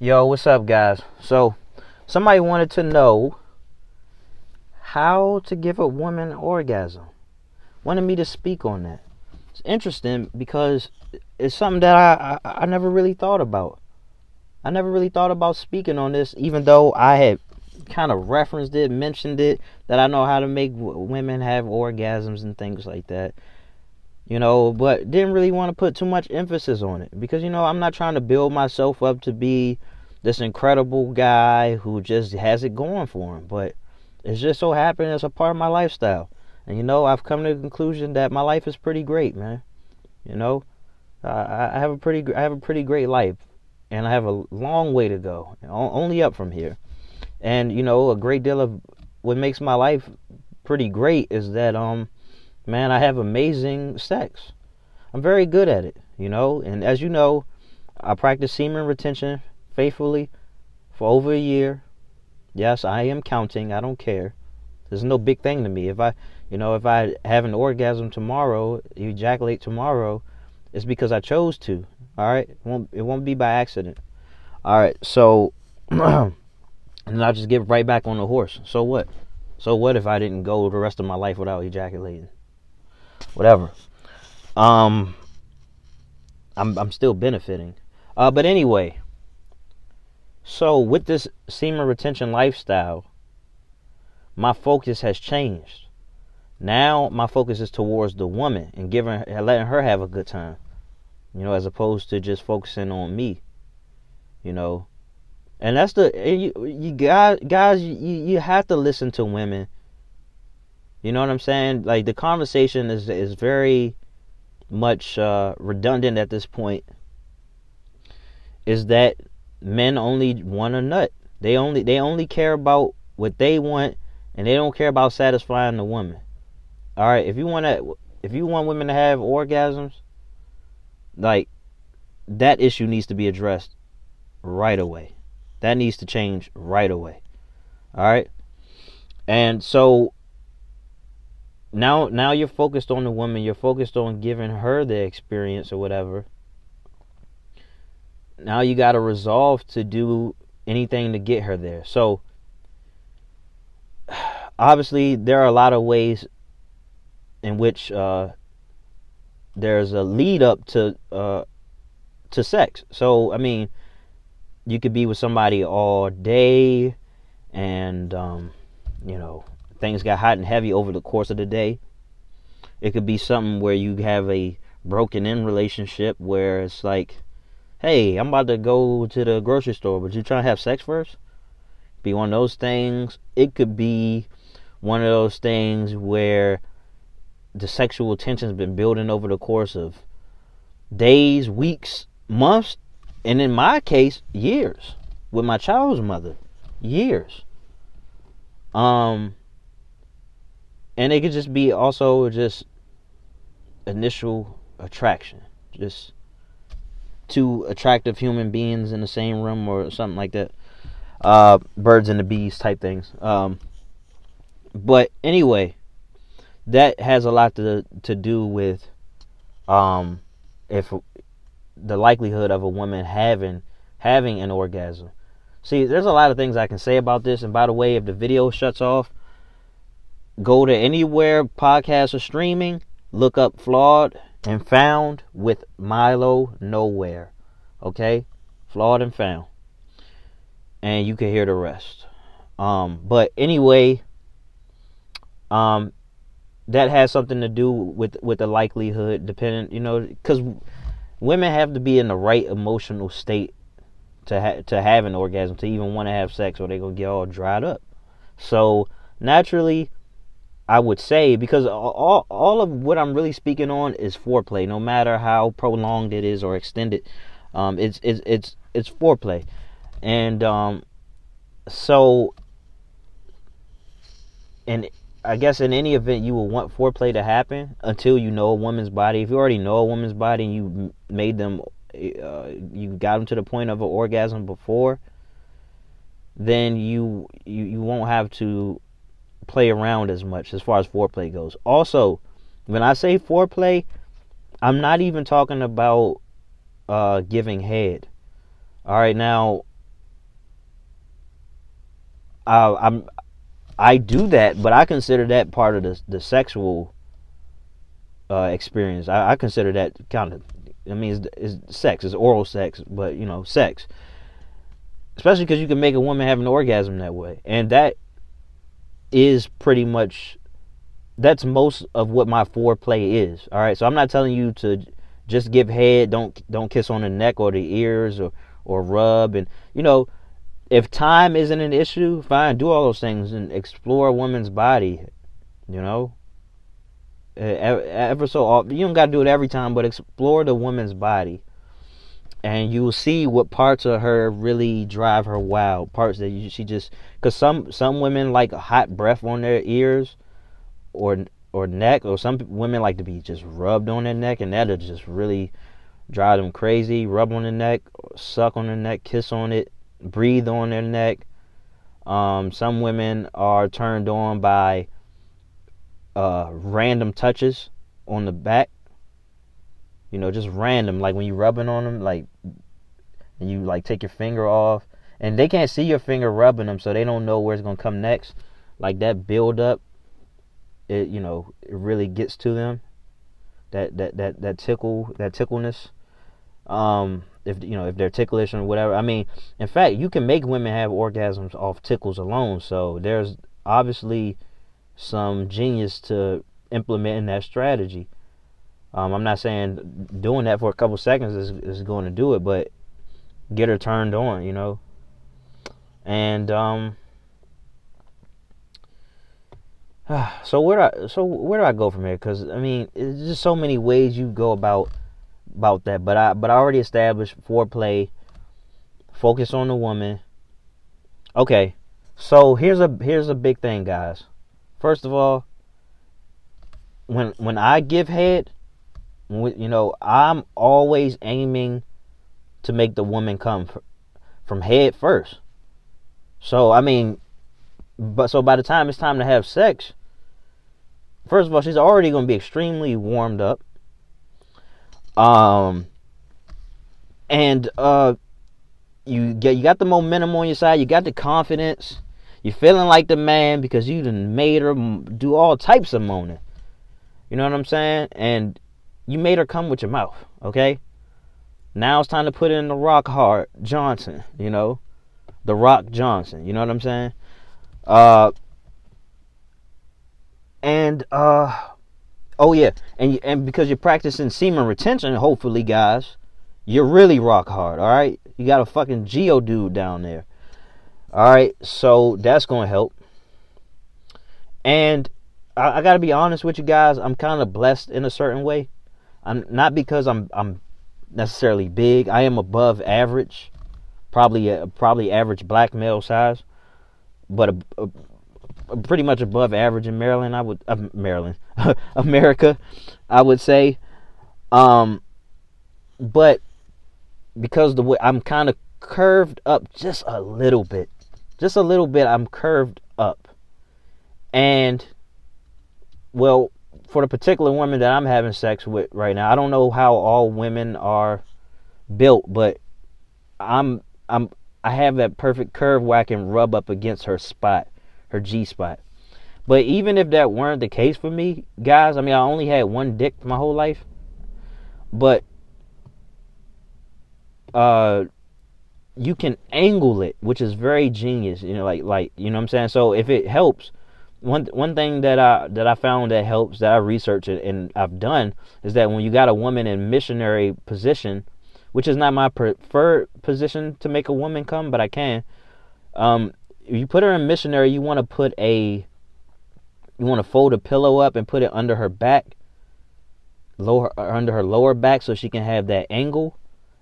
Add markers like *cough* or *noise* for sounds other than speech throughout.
Yo, what's up, guys? So, somebody wanted to know how to give a woman orgasm. Wanted me to speak on that. It's interesting because it's something that I, I, I never really thought about. I never really thought about speaking on this, even though I had kind of referenced it, mentioned it, that I know how to make w- women have orgasms and things like that. You know, but didn't really want to put too much emphasis on it because, you know, I'm not trying to build myself up to be this incredible guy who just has it going for him. But it's just so happened it's a part of my lifestyle. And, you know, I've come to the conclusion that my life is pretty great, man. You know, I have a pretty, I have a pretty great life, and I have a long way to go, only up from here. And you know, a great deal of what makes my life pretty great is that um man, I have amazing sex. I'm very good at it, you know, and as you know, I practice semen retention faithfully for over a year. Yes, I am counting. I don't care. There's no big thing to me. If I, you know, if I have an orgasm tomorrow, ejaculate tomorrow, it's because I chose to. All right, it won't it won't be by accident. All right, so *clears throat* and I'll just get right back on the horse. So what? So what if I didn't go the rest of my life without ejaculating? Whatever. Um, I'm I'm still benefiting. Uh, but anyway. So with this semen retention lifestyle, my focus has changed. Now my focus is towards the woman and giving letting her have a good time. You know, as opposed to just focusing on me. You know, and that's the you, you guys guys you, you have to listen to women. You know what I'm saying? Like the conversation is is very much uh, redundant at this point. Is that men only want a nut? They only they only care about what they want, and they don't care about satisfying the woman. All right, if you want to, if you want women to have orgasms, like that issue needs to be addressed right away. That needs to change right away. All right? And so now now you're focused on the woman, you're focused on giving her the experience or whatever. Now you got to resolve to do anything to get her there. So *sighs* obviously there are a lot of ways in which uh, there's a lead up to uh, to sex. So I mean, you could be with somebody all day and um, you know things got hot and heavy over the course of the day it could be something where you have a broken in relationship where it's like hey i'm about to go to the grocery store but you trying to have sex first be one of those things it could be one of those things where the sexual tension's been building over the course of days weeks months and in my case, years with my child's mother, years. Um, and it could just be also just initial attraction, just two attractive human beings in the same room or something like that. Uh, birds and the bees type things. Um, but anyway, that has a lot to to do with um, if the likelihood of a woman having having an orgasm. See, there's a lot of things I can say about this. And by the way, if the video shuts off, go to anywhere podcasts are streaming, look up Flawed and Found with Milo Nowhere. Okay? Flawed and Found. And you can hear the rest. Um, but anyway, um, that has something to do with with the likelihood, depending, you know, because women have to be in the right emotional state to ha- to have an orgasm to even want to have sex or they're gonna get all dried up so naturally i would say because all, all of what i'm really speaking on is foreplay no matter how prolonged it is or extended um, it's it's it's it's foreplay and um, so and I guess in any event, you will want foreplay to happen until you know a woman's body. If you already know a woman's body and you made them, uh, you got them to the point of an orgasm before, then you, you you won't have to play around as much as far as foreplay goes. Also, when I say foreplay, I'm not even talking about uh, giving head. All right, now uh, I'm I do that, but I consider that part of the the sexual uh, experience. I, I, consider that kind of. I mean, it's, it's sex, it's oral sex, but you know, sex. Especially because you can make a woman have an orgasm that way, and that is pretty much that's most of what my foreplay is. All right, so I'm not telling you to just give head. Don't don't kiss on the neck or the ears or or rub, and you know if time isn't an issue, fine, do all those things and explore a woman's body. You know, ever so often, you don't got to do it every time, but explore the woman's body, and you will see what parts of her really drive her wild. Parts that you, she just because some some women like hot breath on their ears, or or neck, or some women like to be just rubbed on their neck, and that'll just really drive them crazy. Rub on the neck, suck on the neck, kiss on it breathe on their neck. Um, some women are turned on by uh, random touches on the back. You know, just random, like when you're rubbing on them, like you like take your finger off, and they can't see your finger rubbing them, so they don't know where it's gonna come next. Like that build up, it you know it really gets to them. That that that that tickle that tickleness. Um, if you know if they're ticklish or whatever. I mean, in fact, you can make women have orgasms off tickles alone. So there's obviously some genius to implementing that strategy. Um, I'm not saying doing that for a couple seconds is, is going to do it, but get her turned on, you know. And um, *sighs* so where do I so where do I go from here? Because I mean, it's just so many ways you go about about that. But I but I already established foreplay. Focus on the woman. Okay, so here's a here's a big thing, guys. First of all, when when I give head, you know, I'm always aiming to make the woman come from head first. So I mean, but so by the time it's time to have sex, first of all, she's already going to be extremely warmed up. Um, and uh, you get you got the momentum on your side. You got the confidence. You're feeling like the man because you done made her do all types of moaning. You know what I'm saying? And you made her come with your mouth. Okay. Now it's time to put in the rock hard Johnson. You know, the Rock Johnson. You know what I'm saying? Uh, and uh, Oh yeah, and and because you're practicing semen retention, hopefully, guys, you're really rock hard. All right, you got a fucking Geodude down there. All right, so that's gonna help. And I, I gotta be honest with you guys, I'm kind of blessed in a certain way. I'm not because I'm I'm necessarily big. I am above average, probably a, probably average black male size, but a, a pretty much above average in Maryland. I would uh, Maryland, *laughs* America, I would say. Um, but because the way I'm kind of curved up just a little bit, just a little bit, I'm curved up, and well, for the particular woman that I'm having sex with right now, I don't know how all women are built, but I'm I'm I have that perfect curve where I can rub up against her spot her G spot. But even if that weren't the case for me, guys, I mean, I only had one dick my whole life. But uh you can angle it, which is very genius, you know, like like you know what I'm saying? So if it helps, one one thing that I that I found that helps that I researched and I've done is that when you got a woman in missionary position, which is not my preferred position to make a woman come, but I can. Um, if you put her in missionary, you want to put a you want to fold a pillow up and put it under her back, lower under her lower back, so she can have that angle,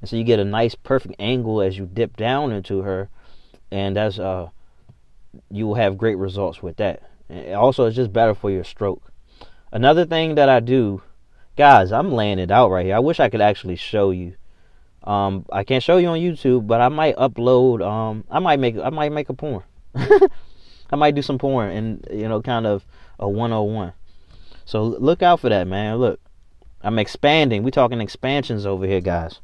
and so you get a nice perfect angle as you dip down into her, and that's uh you will have great results with that. And also, it's just better for your stroke. Another thing that I do, guys, I'm laying it out right here. I wish I could actually show you. Um, I can't show you on YouTube, but I might upload. Um, I might make I might make a porn. *laughs* I might do some porn and you know, kind of a 101. So look out for that, man. Look, I'm expanding. We're talking expansions over here, guys.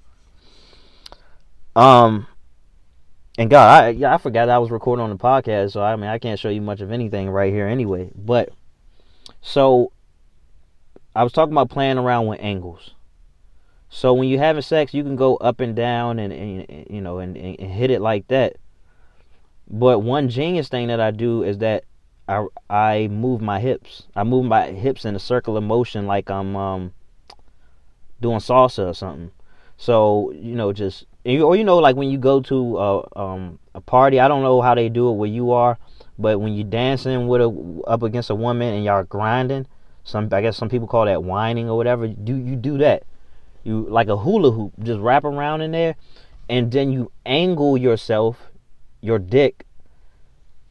Um, and God, I yeah, I forgot I was recording on the podcast, so I mean I can't show you much of anything right here anyway. But so I was talking about playing around with angles. So when you're having sex, you can go up and down and, and you know and, and hit it like that. But one genius thing that I do is that I I move my hips. I move my hips in a circular motion like I'm um, doing salsa or something. So you know, just or you know, like when you go to a, um, a party. I don't know how they do it where you are, but when you're dancing with a up against a woman and y'all grinding, some I guess some people call that wining or whatever. Do you do that? You like a hula hoop, just wrap around in there, and then you angle yourself, your dick,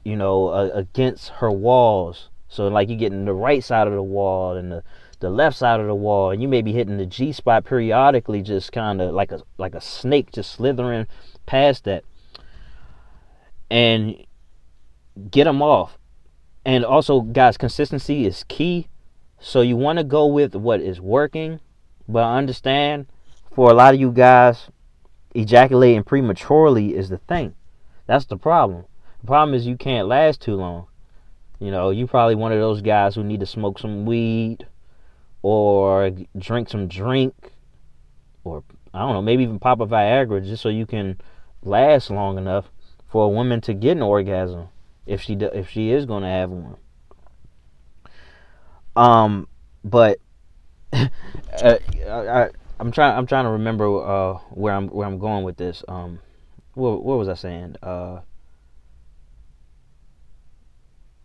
you know, uh, against her walls. So like you're getting the right side of the wall and the the left side of the wall, and you may be hitting the G spot periodically, just kind of like a like a snake, just slithering past that, and get them off. And also, guys, consistency is key. So you want to go with what is working, but I understand for a lot of you guys, ejaculating prematurely is the thing. That's the problem. The problem is you can't last too long. You know, you probably one of those guys who need to smoke some weed or drink some drink or I don't know, maybe even pop a Viagra just so you can last long enough for a woman to get an orgasm if she do, if she is going to have one. Um, but *laughs* uh, I, am trying I'm trying to remember uh, where I'm where I'm going with this. Um, what what was I saying? Uh,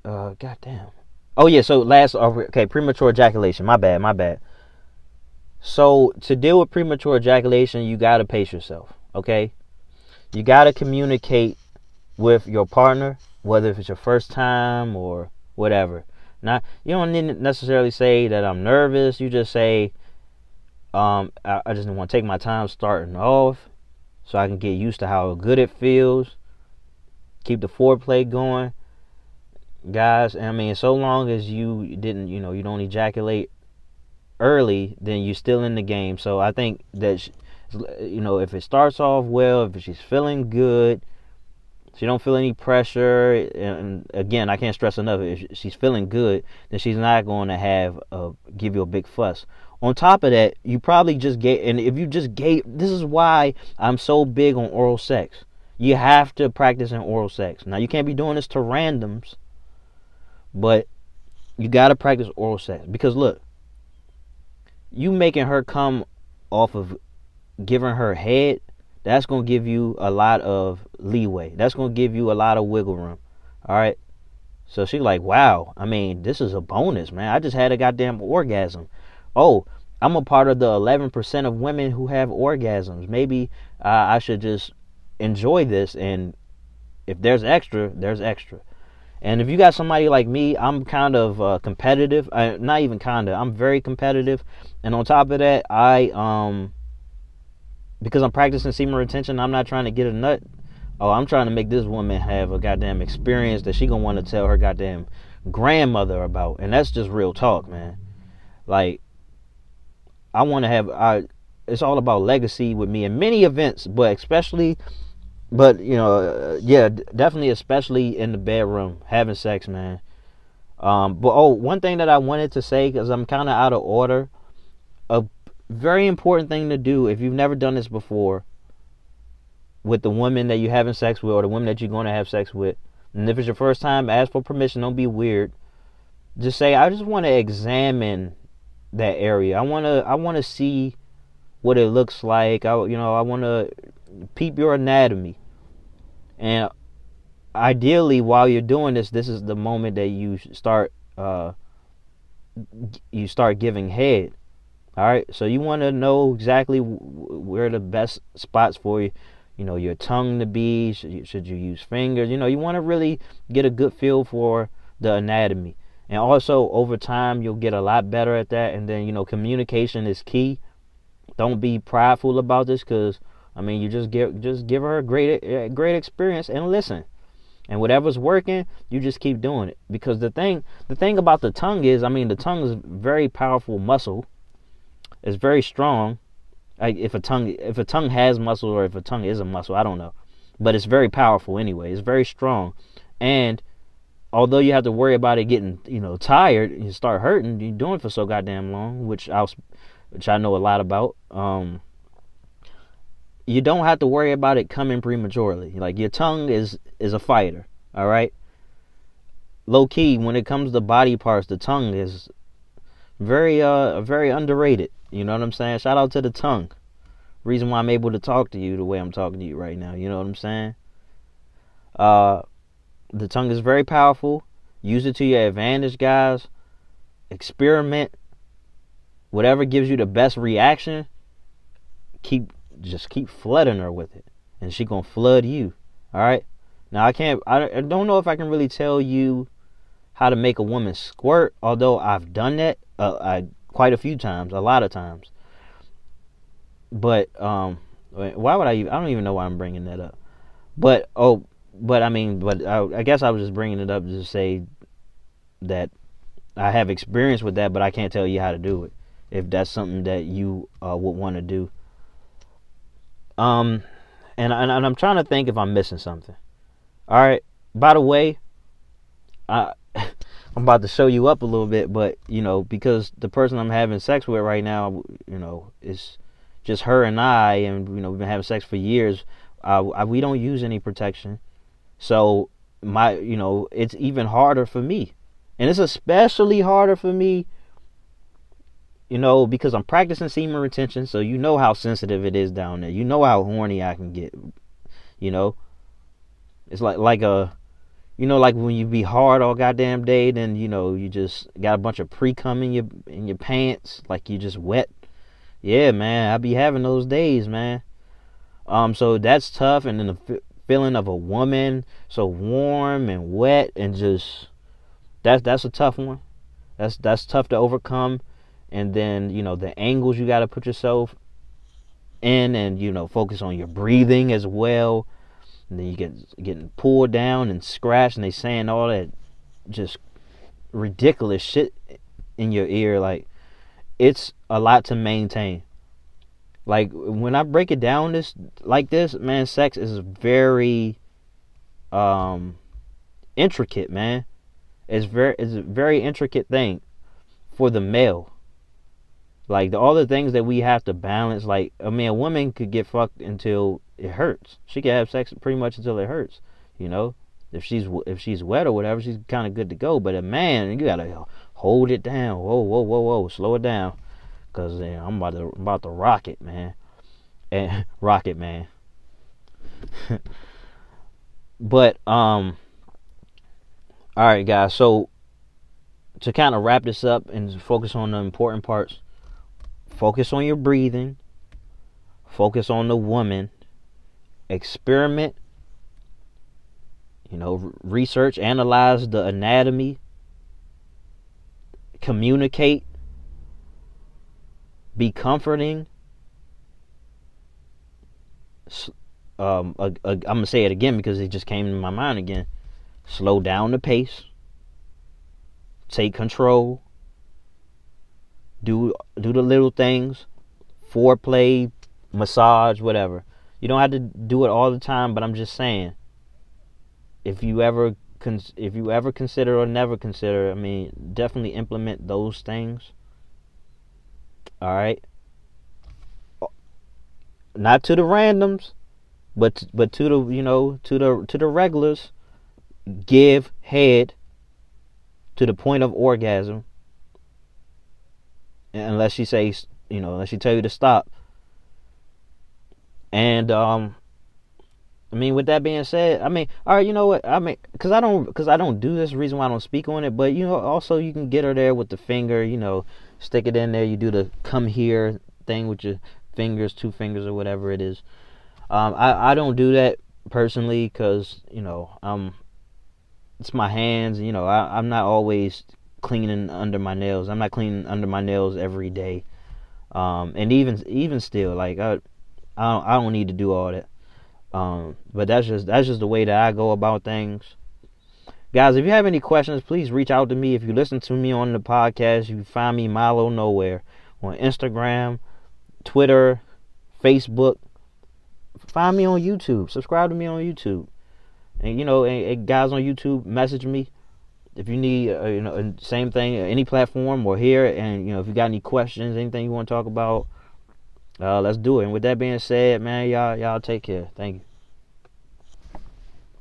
uh, goddamn. Oh yeah, so last okay, premature ejaculation. My bad, my bad. So to deal with premature ejaculation, you gotta pace yourself. Okay, you gotta communicate with your partner, whether if it's your first time or whatever. Now you don't need necessarily say that I'm nervous. You just say, um, I, I just want to take my time starting off, so I can get used to how good it feels. Keep the foreplay going guys, I mean, so long as you didn't, you know, you don't ejaculate early, then you're still in the game. So I think that, you know, if it starts off well, if she's feeling good, she don't feel any pressure, and again, I can't stress enough. If she's feeling good, then she's not going to have a, give you a big fuss. On top of that, you probably just get, and if you just gave, this is why I'm so big on oral sex. You have to practice in oral sex. Now, you can't be doing this to randoms but you got to practice oral sex because look, you making her come off of giving her head, that's to give you a lot of leeway. That's to give you a lot of wiggle room. All right? So she's like, "Wow, I mean, this is a bonus, man. I just had a goddamn orgasm." Oh, I'm a part of the 11% of women who have orgasms. Maybe uh, I should just enjoy this and if there's extra, there's extra. And if you got somebody like me, I'm kind of uh, competitive. I, not even kind of. I'm very competitive. And on top of that, I um because I'm practicing semen retention, I'm not trying to get a nut. Oh, I'm trying to make this woman have a goddamn experience that she gonna want to tell her goddamn grandmother about, and that's just real talk, man. Like, I want to have. I. It's all about legacy with me in many events, but especially but you know, uh, yeah, definitely, especially in the bedroom, having sex, man. Um, but oh, one thing that I wanted to say because I'm kind of out of order. A very important thing to do if you've never done this before with the woman that you're having sex with or the woman that you're going to have sex with. And if it's your first time, ask for permission. Don't be weird. Just say, I just want to examine that area. I want to, I want to see what it looks like. I, you know, I want to peep your anatomy. And ideally, while you're doing this, this is the moment that you start uh, you start giving head. All right, so you want to know exactly where the best spots for you, you know, your tongue to be. Should you, should you use fingers? You know, you want to really get a good feel for the anatomy, and also over time you'll get a lot better at that. And then you know, communication is key. Don't be prideful about this, because I mean, you just give just give her a great a great experience and listen. And whatever's working, you just keep doing it. Because the thing the thing about the tongue is, I mean, the tongue is very powerful muscle. It's very strong. Like if a tongue if a tongue has muscle or if a tongue is a muscle, I don't know. but it's very powerful anyway. It's very strong, and although you have to worry about it getting you know tired and start hurting, you're doing it for so goddamn long, which I was, which I know a lot about. Um, you don't have to worry about it coming prematurely. Like your tongue is is a fighter. All right. Low key, when it comes to body parts, the tongue is very uh very underrated. You know what I'm saying? Shout out to the tongue. Reason why I'm able to talk to you the way I'm talking to you right now. You know what I'm saying? Uh, the tongue is very powerful. Use it to your advantage, guys. Experiment. Whatever gives you the best reaction, keep just keep flooding her with it, and she gonna flood you. All right. Now I can't. I, don't know if I can really tell you how to make a woman squirt. Although I've done that uh, I, quite a few times, a lot of times. But um, why would I? I don't even know why I'm bringing that up. But oh, but I mean, but I, I guess I was just bringing it up to say that I have experience with that, but I can't tell you how to do it. If that's something that you uh, would want to do. Um, and, and and I'm trying to think if I'm missing something. All right. By the way, I *laughs* I'm about to show you up a little bit, but you know, because the person I'm having sex with right now, you know, is just her and I, and you know, we've been having sex for years. Uh, I, we don't use any protection, so my, you know, it's even harder for me, and it's especially harder for me, you know, because I'm practicing semen retention. So you know how sensitive it is down there. You know how horny I can get. You know, it's like like a you know, like when you be hard all goddamn day, then you know you just got a bunch of pre cum in your in your pants, like you just wet. Yeah, man, I be having those days, man. Um, so that's tough, and then the feeling of a woman so warm and wet and just that's that's a tough one. That's that's tough to overcome, and then you know the angles you got to put yourself in, and you know focus on your breathing as well and then you get getting pulled down and scratched, and they saying all that just ridiculous shit in your ear. Like it's a lot to maintain. Like when I break it down this like this, man, sex is very um intricate, man. It's very it's a very intricate thing for the male. Like the, all the things that we have to balance. Like I mean, a woman could get fucked until it hurts. She can have sex pretty much until it hurts. You know, if she's if she's wet or whatever, she's kind of good to go. But a man, you gotta hold it down. Whoa, whoa, whoa, whoa, slow it down, cause yeah, I'm about to I'm about to rock it, man. And *laughs* rock it, man. *laughs* but um, all right, guys. So to kind of wrap this up and focus on the important parts, focus on your breathing. Focus on the woman experiment, you know, research, analyze the anatomy, communicate, be comforting. Um, I'm gonna say it again because it just came to my mind again. Slow down the pace. Take control. Do do the little things, foreplay, massage, whatever. You don't have to do it all the time, but I'm just saying. If you ever if you ever consider or never consider, I mean, definitely implement those things. All right. Not to the randoms, but but to the you know to the to the regulars. Give head to the point of orgasm, unless she says you know unless she tell you to stop. And um, I mean, with that being said, I mean, all right, you know what? I mean, cause I don't, cause I don't do this. Reason why I don't speak on it, but you know, also you can get her there with the finger. You know, stick it in there. You do the come here thing with your fingers, two fingers or whatever it is. Um, I I don't do that personally, cause you know, um, it's my hands. You know, I I'm not always cleaning under my nails. I'm not cleaning under my nails every day. Um, and even even still, like I I don't, I don't need to do all that. Um, but that's just that's just the way that I go about things. Guys, if you have any questions, please reach out to me. If you listen to me on the podcast, you find me Milo Nowhere on Instagram, Twitter, Facebook. find me on YouTube. Subscribe to me on YouTube. And you know, and, and guys on YouTube, message me if you need, uh, you know, same thing, any platform or here. And you know, if you got any questions, anything you want to talk about, uh, let's do it. And with that being said, man, y'all y'all take care. Thank you.